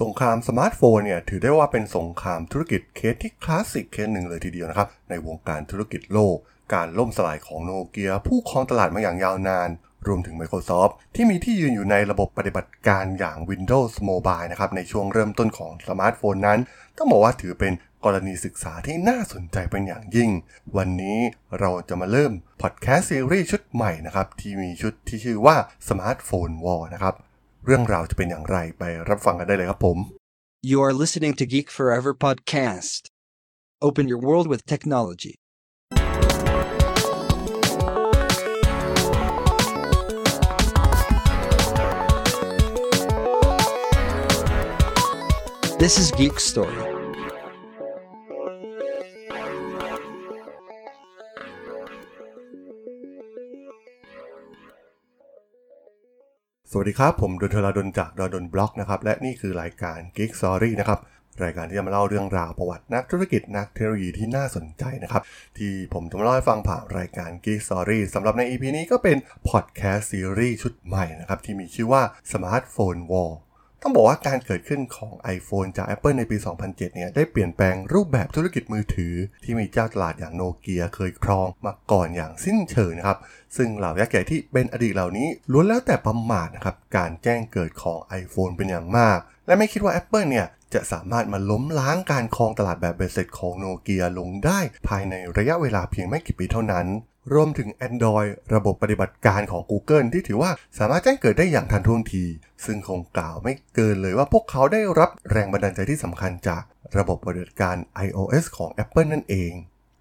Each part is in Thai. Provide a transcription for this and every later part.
สงครามสมาร์ทโฟนเนี่ยถือได้ว่าเป็นสงครามธุรกิจเคสที่คลาสสิกเคสหนึ่งเลยทีเดียวนะครับ ในวงการธุรกิจโลก การล่มสลายของโนเกีย ผู้ครองตลาดมาอย่างยาวนาน รวมถึง Microsoft ที่มีที่ยืนอยู่ในระบบปฏิบัติการอย่าง Windows Mobile นะครับ ในช่วงเริ่มต้นของสมาร์ทโฟนนั้น ต้องบอกว่าถือเป็นกรณีศึกษาที่น่าสนใจเป็นอย่างยิ่ง วันนี้เราจะมาเริ่มพอดแคสต์ซีรีส์ชุดใหม่นะครับที่มีชุดที่ชื่อว่า Smartphone War นะครับ เรื่องราวจะเป็นอย่างไรไปรับฟังกันได้เลยครับผม You are listening to Geek Forever podcast. Open your world with technology. This is Geek Story. สวัสดีครับ ผมดนทราดนจากดนบล็อกนะครับ และนี่คือรายการ Geek Story นะครับ รายการที่จะมาเล่าเรื่องราวประวัตินักธุรกิจนักเทคโนโลยีที่น่าสนใจนะครับ ที่ผมจะมาเล่าให้ฟังผ่านรายการ Geek Story สำหรับใน EP นี้ก็เป็นพอดแคสต์ซีรีส์ชุดใหม่นะครับ ที่มีชื่อว่า Smartphone War ต้องบอกว่าการเกิดขึ้นของ iPhone จาก Apple ในปี 2007 เนี่ยได้เปลี่ยนแปลงรูปแบบธุรกิจมือถือ ที่มีเจ้าตลาดอย่างโนเกียเคยครองมาก่อนอย่างสิ้นเชิงนะครับ ซึ่งเหล่ายักษ์ใหญ่ที่เป็นอดีตเหล่านี้ล้วนแล้วแต่ประมาทนะครับ การแจ้งเกิดของ iPhone เป็นอย่างมาก และไม่คิดว่า Apple เนี่ยจะสามารถมาล้มล้างการครองตลาดแบบเบสเซ็ตของโนเกียลงได้ ภายในระยะเวลาเพียงไม่กี่ปีเท่านั้น รวมถึง Android ระบบปฏิบัติการของ Google ที่ถือว่าสามารถแจ้งเกิดได้อย่างทันท่วงที ซึ่งคงกล่าวไม่เกินเลยว่าพวกเขาได้รับแรงบันดาลใจที่สำคัญจากระบบปฏิบัติการ iOS ของ Apple นั่นเอง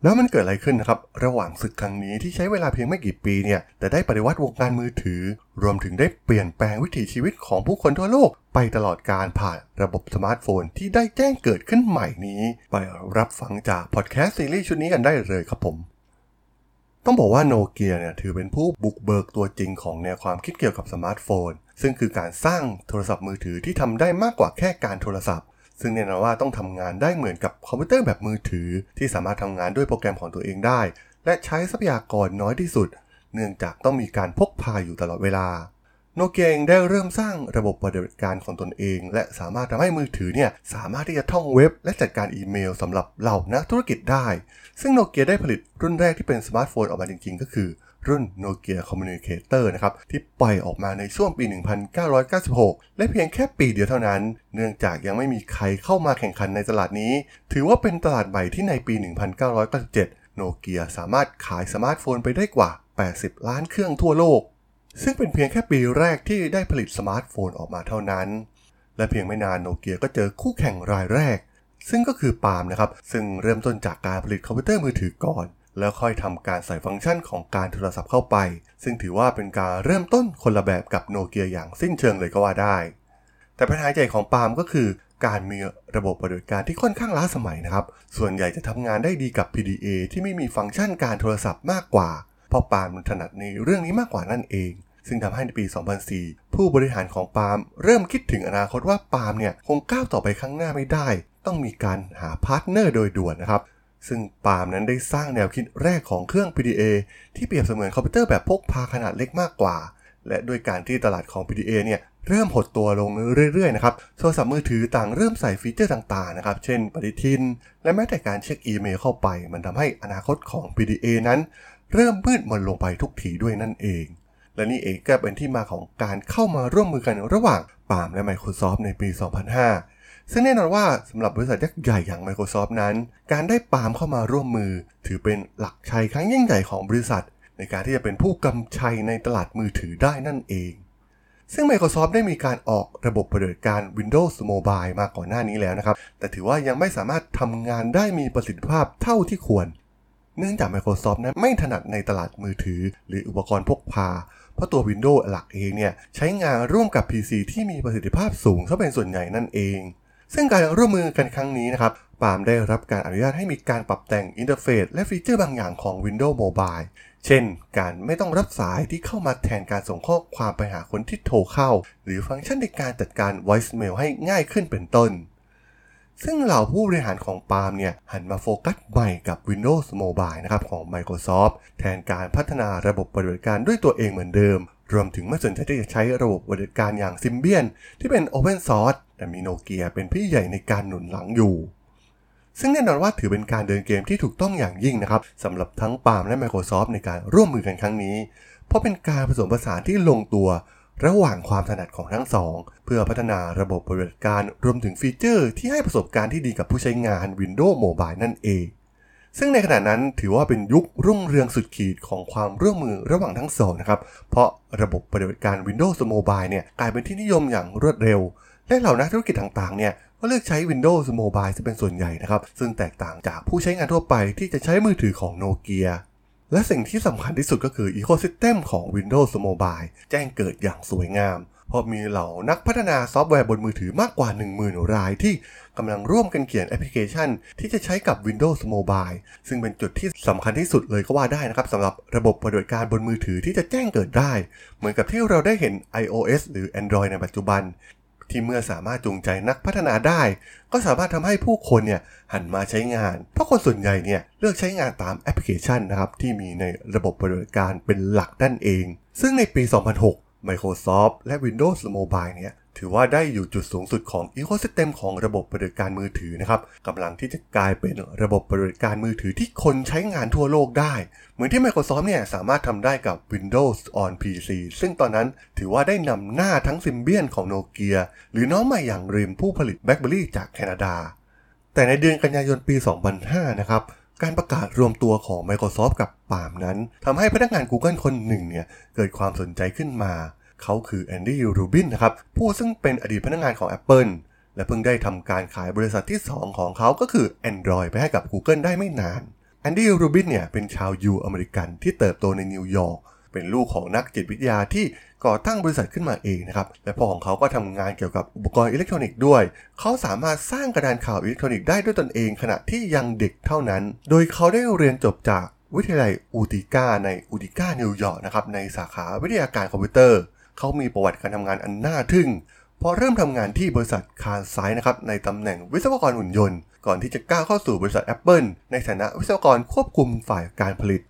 แล้วมันเกิดอะไรขึ้นนะครับ ระหว่างศึกครั้งนี้ที่ใช้เวลาเพียงไม่กี่ปีเนี่ย แต่ได้ปฏิวัติวงการมือถือ รวมถึงได้เปลี่ยนแปลงวิถีชีวิตของผู้คนทั่วโลก ไปตลอดกาลผ่านระบบสมาร์ทโฟนที่ได้แจ้งเกิดขึ้นใหม่นี้ ไปรับฟังจากพอดแคสต์ซีรีส์ชุดนี้กันได้เลยครับผม ต้องบอกว่าโนเกียเนี่ยถือเป็นผู้บุกเบิกตัวจริงของแนวความคิดเกี่ยวกับสมาร์ทโฟน ซึ่งคือการสร้างโทรศัพท์มือถือที่ทำได้มากกว่าแค่การโทรศัพท์ ซึ่งแน่นอนว่าต้องทำงานได้เหมือนกับคอมพิวเตอร์แบบมือถือ ที่สามารถทำงานด้วยโปรแกรมของตัวเองได้ และใช้ทรัพยากรน้อยที่สุด เนื่องจากต้องมีการพกพาอยู่ตลอดเวลา โนเกียเองได้เริ่มสร้างระบบปฏิบัติการของตนเอง และสามารถทำให้มือถือเนี่ยสามารถที่จะท่องเว็บ และจัดการอีเมลสำหรับเหล่านักธุรกิจได้ ซึ่งโนเกียได้ผลิตรุ่นแรกที่เป็นสมาร์ทโฟนออกมาจริงๆ ก็คือรุ่น Nokia Communicator นะครับ ที่ปล่อยออกมาในช่วงปี 1996 และเพียงแค่ปีเดียวเท่านั้น เนื่องจากยังไม่มีใครเข้ามาแข่งขันในตลาดนี้ ถือว่าเป็นตลาดใหม่ที่ในปี 1997 โนเกียสามารถขายสมาร์ทโฟนไปได้กว่า 80 ล้านเครื่องทั่วโลก ซึ่งเป็นเพียงแค่ปีแรกที่ได้ผลิตสมาร์ทโฟนออกมาเท่านั้น และเพียงไม่นานโนเกียก็เจอคู่แข่งรายแรก ซึ่งก็คือปาล์มนะครับ ซึ่งเริ่มต้นจากการผลิตคอมพิวเตอร์มือถือก่อน แล้วค่อยทำการใส่ฟังก์ชันของการโทรศัพท์เข้าไป ซึ่งถือว่าเป็นการเริ่มต้นคนละแบบกับโนเกียอย่างสิ้นเชิงเลยก็ว่าได้ แต่ปัญหาใหญ่ของปาล์มก็คือการมีระบบปฏิบัติการที่ค่อนข้างล้าสมัยนะครับ ส่วนใหญ่จะทำงานได้ดีกับ PDA ที่ไม่มีฟังก์ชันการโทรศัพท์มากกว่า เพราะปาล์มถนัดในเรื่องนี้มากกว่านั่นเอง ซึ่งทำให้ในปี 2004 ผู้บริหารของปาล์มเริ่มคิดถึงอนาคตว่าปาล์มเนี่ยคงก้าวต่อไปข้างหน้าไม่ได้ ต้องมีการหา partner โดยด่วนนะครับซึ่งปาล์มนั้นได้สร้างแนวคิดแรกของเครื่อง PDA ที่เปรียบเสมือนคอมพิวเตอร์แบบพกพาขนาดเล็กมากกว่า และด้วยการที่ตลาดของ PDA เนี่ยเริ่มหดตัวลงเรื่อยๆนะครับ โทรศัพท์มือถือต่างเริ่มใส่ฟีเจอร์ต่างๆนะครับ เช่นปฏิทิน และแม้แต่การเช็คอีเมลเข้าไป มันทำให้อนาคตของ PDA นั้น เริ่มมืดมนลงไปทุกทีด้วยนั่นเอง และนี่เองก็เป็นที่มาของการเข้ามาร่วมมือกันระหว่างปามและ Microsoft ในปี 2005 ซึ่งแน่นอนว่าสำหรับบริษัทยักษ์ใหญ่อย่าง Microsoft นั้น การได้ปามเข้ามาร่วมมือ ถือเป็นหลักชัยครั้งยิ่งใหญ่ของบริษัท ในการที่จะเป็นผู้กำชัยในตลาดมือถือได้นั่นเองซึ่ง Microsoft ได้มีการออกระบบปฏิบัติการ Windows Mobile มาก่อนหน้านี้แล้วนะครับ แต่ถือว่ายังไม่สามารถทำงานได้มีประสิทธิภาพเท่าที่ควร เนื่องจาก Microsoft นั้นไม่ถนัดในตลาดมือถือ หรืออุปกรณ์พกพา เพราะตัว Windows หลักเองเนี่ยใช้งานร่วมกับ PC ที่มีประสิทธิภาพสูงซะเป็นส่วนใหญ่นั่นเอง ซึ่งการร่วมมือกันครั้งนี้นะครับปาล์มได้รับการอนุญาตให้มีการปรับแต่ง interface และ feature บางอย่างของ Windows Mobile เช่น การไม่ต้องรับสายที่เข้ามาแทนการส่งข้อความไปหาคนที่โทรเข้า หรือฟังก์ชันในการจัดการ voicemail ให้ง่ายขึ้นเป็นต้น ซึ่งเหล่าผู้บริหารของปาล์มเนี่ยหันมาโฟกัสใหม่กับ Windows Mobile นะครับของ Microsoft แทนการพัฒนาระบบปฏิบัติการด้วยตัวเองเหมือนเดิม รวมถึงไม่สนใจที่จะใช้ระบบปฏิบัติการอย่าง Symbian ที่เป็น Open Source แแต่มีโนเกียเป็นพี่ใหญ่ในการหนุนหลังอยู่ซึ่งแน่นอนว่าถือเป็นการเดินเกมที่ถูกต้องอย่างยิ่งนะครับสำหรับทั้งปาล์มและ Microsoft ในการร่วมมือกันครั้งนี้ เพราะเป็นการผสมผสานที่ลงตัว ระหว่างความถนัดของทั้งสอง เพื่อพัฒนาระบบบัติการรวมถึงฟีเจอร์ที่ให้ประสบการณ์ที่ดีกับผู้ใช้งาน Windows Mobile นั่นเอง ซึ่งในขณะนั้นถือว่าเป็นยุครุ่งเรืองสุดขีดของความร่วมมือระหว่างทั้งสองนะครับ เพราะระบบปฏิบัติการ Windows Mobile เนี่ยกลายเป็นที่นิยมอย่างรวดเร็ว และเหล่านักธุรกิจต่างๆ เนี่ยก็เลือกใช้ Windows Mobile จะเป็นส่วนใหญ่นะครับ ซึ่งแตกต่างจากผู้ใช้งานทั่วไปที่จะใช้มือถือของโนเกีย และสิ่งที่สำคัญที่สุดก็คือ Ecosystem ของ Windows Mobile แจ้งเกิดอย่างสวยงาม เพราะมีเหล่านักพัฒนาซอฟต์แวร์บนมือถือมากกว่า 10,000 รายที่กำลังร่วมกันเขียนแอปพลิเคชัน ที่จะใช้กับ Windows Mobile ซึ่งเป็นจุดที่สำคัญที่สุดเลยก็ว่าได้นะครับสำหรับระบบปฏิบัติการบนมือถือที่จะแจ้งเกิดได้ เหมือนกับที่เราได้เห็น iOS หรือ Android ในปัจจุบัน ที่เมื่อสามารถจูงใจนักพัฒนาได้ ก็สามารถทำให้ผู้คนเนี่ยหันมาใช้งาน เพราะคนส่วนใหญ่เนี่ยเลือกใช้งานตามแอปพลิเคชันนะครับที่มีในระบบบริการเป็นหลักนั่นเอง ซึ่งในปี 2006 Microsoft และ Windows Mobile เนี่ยถือว่าได้อยู่จุดสูงสุดของ Ecosystem ของระบบปฏิบัติการมือถือนะครับกำลังที่จะกลายเป็นระบบปฏิบัติการมือถือที่คนใช้งานทั่วโลกได้ เหมือนที่ Microsoft เนี่ยสามารถทำได้กับ Windows on PC ซึ่งตอนนั้นถือว่าได้นำหน้าทั้ง Symbian ของโนเกียหรือน้องใหม่อย่างริมผู้ผลิต BlackBerry จากแคนาดา แต่ในเดือนกันยายนปี 2005 นะครับ การประกาศรวมตัวของ Microsoft กับปามนั้นทำให้พนักงาน Google คนหนึ่งเนี่ยเกิดความสนใจขึ้นมา เขาคือแอนดี้รูบินนะครับผู้ซึ่งเป็นอดีตพนักงานของ Apple และเพิ่งได้ทำการขายบริษัทที่ 2 ของเขาก็คือ Android ไปให้กับ Google ได้ไม่นานแอนดี้รูบินเนี่ยเป็นชาวยิวอเมริกันที่เติบโตในนิวยอร์ก เป็นลูกของนักจิตวิทยาที่ก่อตั้งบริษัทขึ้นมาเองนะครับ และพ่อของเขาก็ทำงานเกี่ยวกับอุปกรณ์อิเล็กทรอนิกส์ด้วย เขาสามารถสร้างกระดานข่าวอิเล็กทรอนิกส์ได้ด้วยตนเองขณะที่ยังเด็กเท่านั้น โดยเขาได้เรียนจบจากวิทยาลัยอูติก้าในอูติก้านิวยอร์กนะครับในสาขาวิทยาการคอมพิวเตอร์ เขามีประวัติการทำงานอันน่าทึ่งพอเริ่มทำงานที่บริษัทคาร์ไซนะครับในตำแหน่งวิศวกรหุ่นยนต์ ก่อนที่จะก้าวเข้าสู่บริษัท Apple ในฐานะวิศวกรควบคุมฝ่ายการผลิต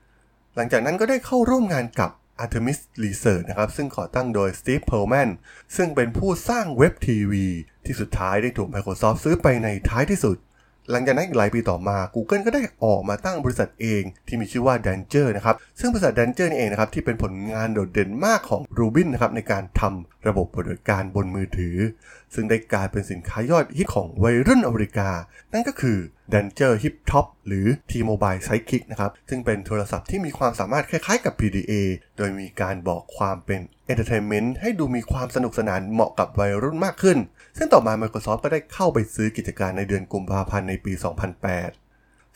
หลังจากนั้นก็ได้เข้าร่วมงานกับ Artemis Research นะครับ ซึ่งก่อตั้งโดย Steve Perlman ซึ่งเป็นผู้สร้างเว็บทีวี ที่สุดท้ายได้ถูก Microsoft ซื้อไปในท้ายที่สุด หลังจากนั้นอีกหลายปีต่อมา Google ก็ได้ออกมาตั้งบริษัทเองที่มีชื่อว่า Danger นะครับ ซึ่งบริษัท Danger นี่เองนะครับ ที่เป็นผลงานโดดเด่นมากของ Rubin นะครับในการทำระบบปฏิบัติการบนมือถือ ซึ่งได้กลายเป็นสินค้ายอดฮิตของวัยรุ่นอเมริกา นั่นก็คือ Danger Hip Top หรือ T-Mobile Sidekick นะครับ ซึ่งเป็นโทรศัพท์ที่มีความสามารถคล้ายๆกับ PDA โดยมีการบอกความเป็น Entertainment ให้ดูมีความสนุกสนานเหมาะกับวัยรุ่นมากขึ้น ซึ่งต่อมา Microsoft ก็ได้เข้าไปซื้อกิจการในเดือนกุมภาพันธ์ในปี 2008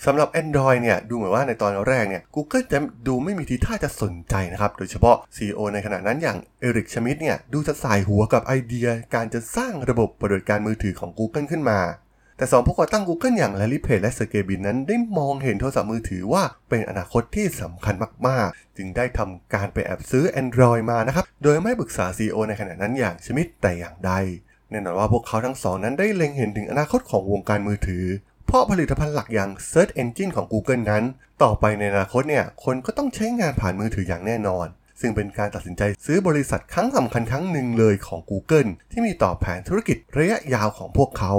สำหรับ Android เนี่ยดูเหมือนว่าในตอนแรกเนี่ย Google จะดูไม่มีทีท่าจะสนใจนะครับ โดยเฉพาะ CEO ในขณะนั้นอย่างเอริกชมิดเนี่ยดูจะสายหัวกับไอเดีย การจะสร้างระบบปฏิบัติการมือถือของ Google ขึ้นมา แต่สองผู้ก่อตั้ง Google อย่าง Larry Page และ Sergey Brin นั้นได้มองเห็นโทรศัพท์มือถือว่าเป็นอนาคตที่สำคัญมากๆ จึงได้ทำการไปแอบซื้อ Android มานะครับโดยไม่ปรึกษา CEO ในขณะนั้นอย่างชมิดแต่อย่างใดแน่นอนว่าพวกเขาทั้งสองนั้นได้เล็งเห็นถึงอนาคตของวงการมือถือ เพราะผลิตภัณฑ์หลักอย่าง Search Engine ของ Google นั้น ต่อไปในอนาคตเนี่ย คนก็ต้องใช้งานผ่านมือถืออย่างแน่นอน ซึ่งเป็นการตัดสินใจซื้อบริษัทครั้งสำคัญครั้งหนึ่งเลยของ Google ที่มีต่อแผนธุรกิจระยะยาวของพวกเขา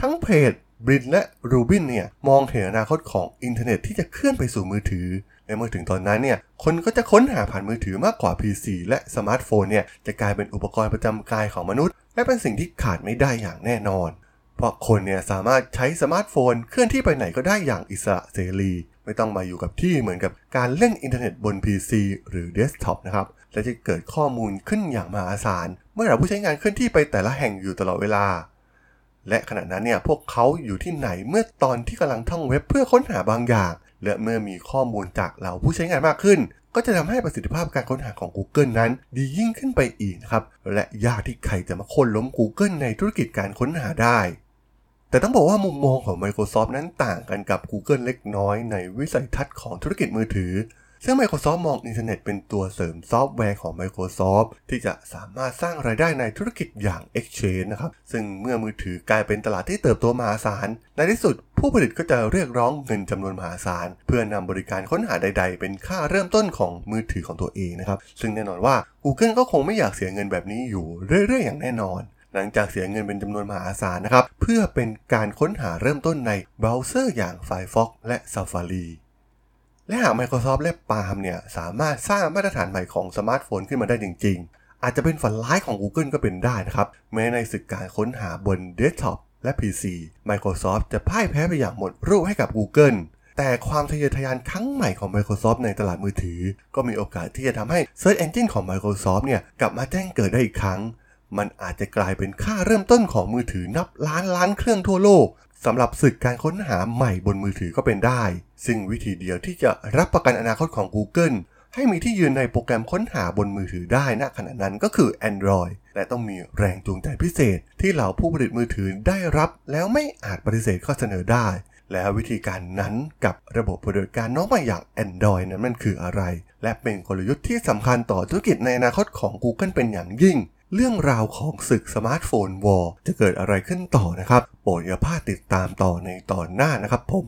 ทั้ง Page Brin และ Rubin เนี่ยมองเห็นอนาคตของอินเทอร์เน็ตที่จะเคลื่อนไปสู่มือถือ และเมื่อถึงตอนนั้นเนี่ยคนก็จะค้นหาผ่านมือถือมากกว่า PC และสมาร์ทโฟนเนี่ยจะกลายเป็นอุปกรณ์ประจำกายของมนุษย์ และเป็นสิ่งที่ขาดไม่ได้อย่างแน่นอน เพราะคนเนี่ยสามารถใช้สมาร์ทโฟน เคลื่อนที่ไปไหนก็ได้อย่างอิสระเสรี ไม่ต้องมาอยู่กับที่เหมือนกับการเล่นอินเทอร์เน็ตบน PC หรือเดสก์ท็อปนะครับ และจะเกิดข้อมูลขึ้นอย่างมหาศาล เมื่อเราผู้ใช้งานเคลื่อนที่ไปแต่ละแห่งอยู่ตลอดเวลา และขณะนั้นเนี่ยพวกเขาอยู่ที่ไหนเมื่อตอนที่กำลังท่องเว็บเพื่อค้นหาบางอย่าง และเมื่อมีข้อมูลจากเราผู้ใช้งานมากขึ้น ก็จะทำให้ประสิทธิภาพการค้นหาของ Google นั้น ดียิ่งขึ้นไปอีกนะครับและยากที่ใครจะมาโค่นล้ม Google ในธุรกิจการค้นหาได้ แต่ต้องบอกว่ามุมมองของ Microsoft นั้นต่างกันกับ Google เล็กน้อยในวิสัยทัศน์ของธุรกิจมือถือ ซึ่ง Microsoft มองอินเทอร์เน็ตเป็นตัวเสริมซอฟต์แวร์ของ Microsoft ที่จะสามารถสร้างรายได้ในธุรกิจอย่าง Exchange นะครับ ซึ่งเมื่อมือถือกลายเป็นตลาดที่เติบโตมหาศาล ในที่สุดผู้ผลิตก็จะเรียกร้องเงินจำนวนมหาศาล เพื่อนำบริการค้นหาใด ๆ เป็นค่าเริ่มต้นของมือถือของตัวเองนะครับ ซึ่งแน่นอนว่า Google ก็คงไม่อยากเสียเงินแบบนี้อยู่เรื่อย ๆ อย่างแน่นอน หลังจากเสียเงินเป็นจำนวนมหาศาลนะครับ เพื่อเป็นการค้นหาเริ่มต้นในเบราว์เซอร์อย่าง Firefox และ Safari และหาก Microsoft และ Palm เนี่ยสามารถสร้างมาตรฐานใหม่ของสมาร์ทโฟนขึ้นมาได้จริง ๆ อาจจะเป็นฝันร้ายของ Google ก็เป็นได้นะครับ แม้ในศึกการค้นหาบนเดสก์ท็อปและ PC Microsoft จะพ่ายแพ้ไปอย่างหมดรูปให้กับ Google แต่ความทะเยอทะยานครั้งใหม่ของ Microsoft ในตลาดมือถือ ก็มีโอกาสที่จะทำให้ Search Engine ของ Microsoft เนี่ยกลับมาแจ้งเกิดได้อีกครั้ง มันอาจจะกลายเป็นค่าเริ่มต้นของมือถือนับล้านล้านเครื่องทั่วโลกสำหรับศึกการค้นหาใหม่บนมือถือก็เป็นได้ ซึ่งวิธีเดียวที่จะรับประกันอนาคตของ Google ให้มีที่ยืนในโปรแกรมค้นหาบนมือถือได้ณขณะนั้นก็คือ Android และต้องมีแรงจูงใจพิเศษ ที่เหล่าผู้ผลิตมือถือได้รับแล้วไม่อาจปฏิเสธข้อเสนอได้ แล้ววิธีการนั้นกับระบบปฏิบัติการน้องใหม่อย่าง Android นั้นมันคืออะไร และเป็นกลยุทธ์ที่สำคัญต่อธุรกิจในอนาคตของ Google เป็นอย่างยิ่ง เรื่องราวของศึก Smartphone War จะเกิดอะไรขึ้นต่อนะครับ โปรดอย่าพลาดติดตามต่อในตอนหน้านะครับผม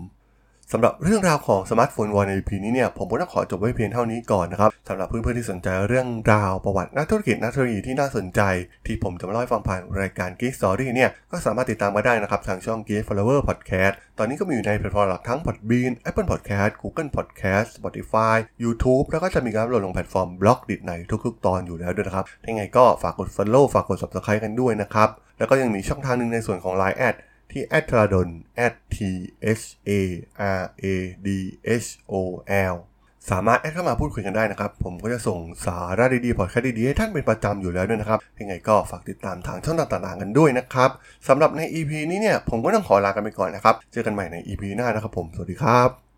สำหรับเรื่องราวของ Smartphone War ใน EP นี้เนี่ยผมก็ต้องขอจบไว้เพียงเท่านี้ก่อนนะครับสำหรับเพื่อนๆที่สนใจเรื่องราวประวัตินักธุรกิจนักเทคโนโลยีที่น่าสนใจ ที่ผมจะมาเล่าให้ฟังผ่านรายการ Geek Story เนี่ยก็สามารถติดตามมาได้นะครับทางช่อง Geek Forever Podcast ตอนนี้ก็มีอยู่ในแพลตฟอร์มหลักทั้ง Podbean Apple Podcast Google Podcast Spotify YouTube แล้วก็จะมีการโหลดลงแพลตฟอร์ม Blockdit ในทุกๆ ตอนอยู่แล้วด้วยนะครับยังไงก็ฝากกด Follow ฝากกด Subscribe กันด้วยนะครับแล้วก็ยังมีช่องทางหนึ่งในส่วนของ Line ที่ a t r a d o n t h a r a d h o l สามารถแอดเข้ามาพูดคุยกันได้นะครับ ผมก็จะส่งสาระดีๆพอดแคสต์ดีๆให้ท่านเป็นประจำอยู่แล้วด้วยนะครับยังไงก็ฝากติดตามทางช่องต่างๆกันด้วยนะครับสำหรับใน EP นี้เนี่ยผมก็ต้องขอลากันไปก่อนนะครับ เจอกันใหม่ใน EP หน้านะครับผม สวัสดีครับ